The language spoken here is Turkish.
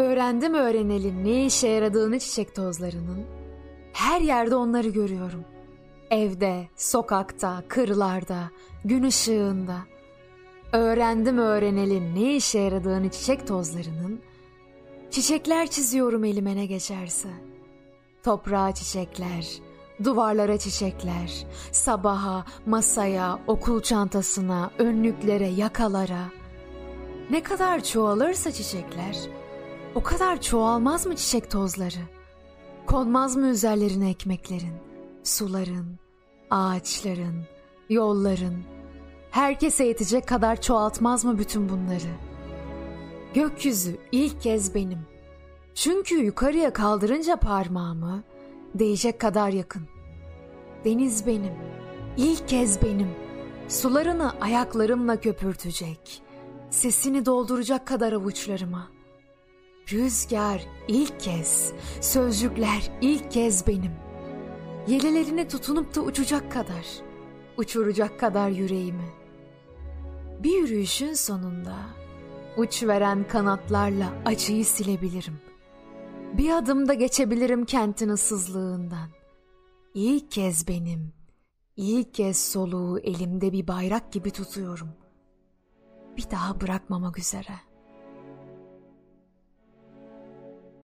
Öğrendim öğrenelim ne işe yaradığını çiçek tozlarının. Her yerde onları görüyorum. Evde, sokakta, kırlarda, gün ışığında. Öğrendim öğrenelim ne işe yaradığını çiçek tozlarının. Çiçekler çiziyorum elime ne geçerse. Toprağa çiçekler, duvarlara çiçekler, sabaha, masaya, okul çantasına, önlüklere, yakalara. Ne kadar çoğalırsa çiçekler, o kadar çoğalmaz mı çiçek tozları? Konmaz mı üzerlerine ekmeklerin, suların, ağaçların, yolların? Herkese yetecek kadar çoğaltmaz mı bütün bunları? Gökyüzü ilk kez benim. Çünkü yukarıya kaldırınca parmağımı değecek kadar yakın. Deniz benim, ilk kez benim. Sularını ayaklarımla köpürtecek, sesini dolduracak kadar avuçlarıma.'' Rüzgar ilk kez, sözcükler ilk kez benim. Yelelerine tutunup da uçacak kadar, uçuracak kadar yüreğimi. Bir yürüyüşün sonunda uç veren kanatlarla acıyı silebilirim. Bir adımda geçebilirim kentin ıssızlığından. İlk kez benim, ilk kez soluğu elimde bir bayrak gibi tutuyorum. Bir daha bırakmamak üzere.''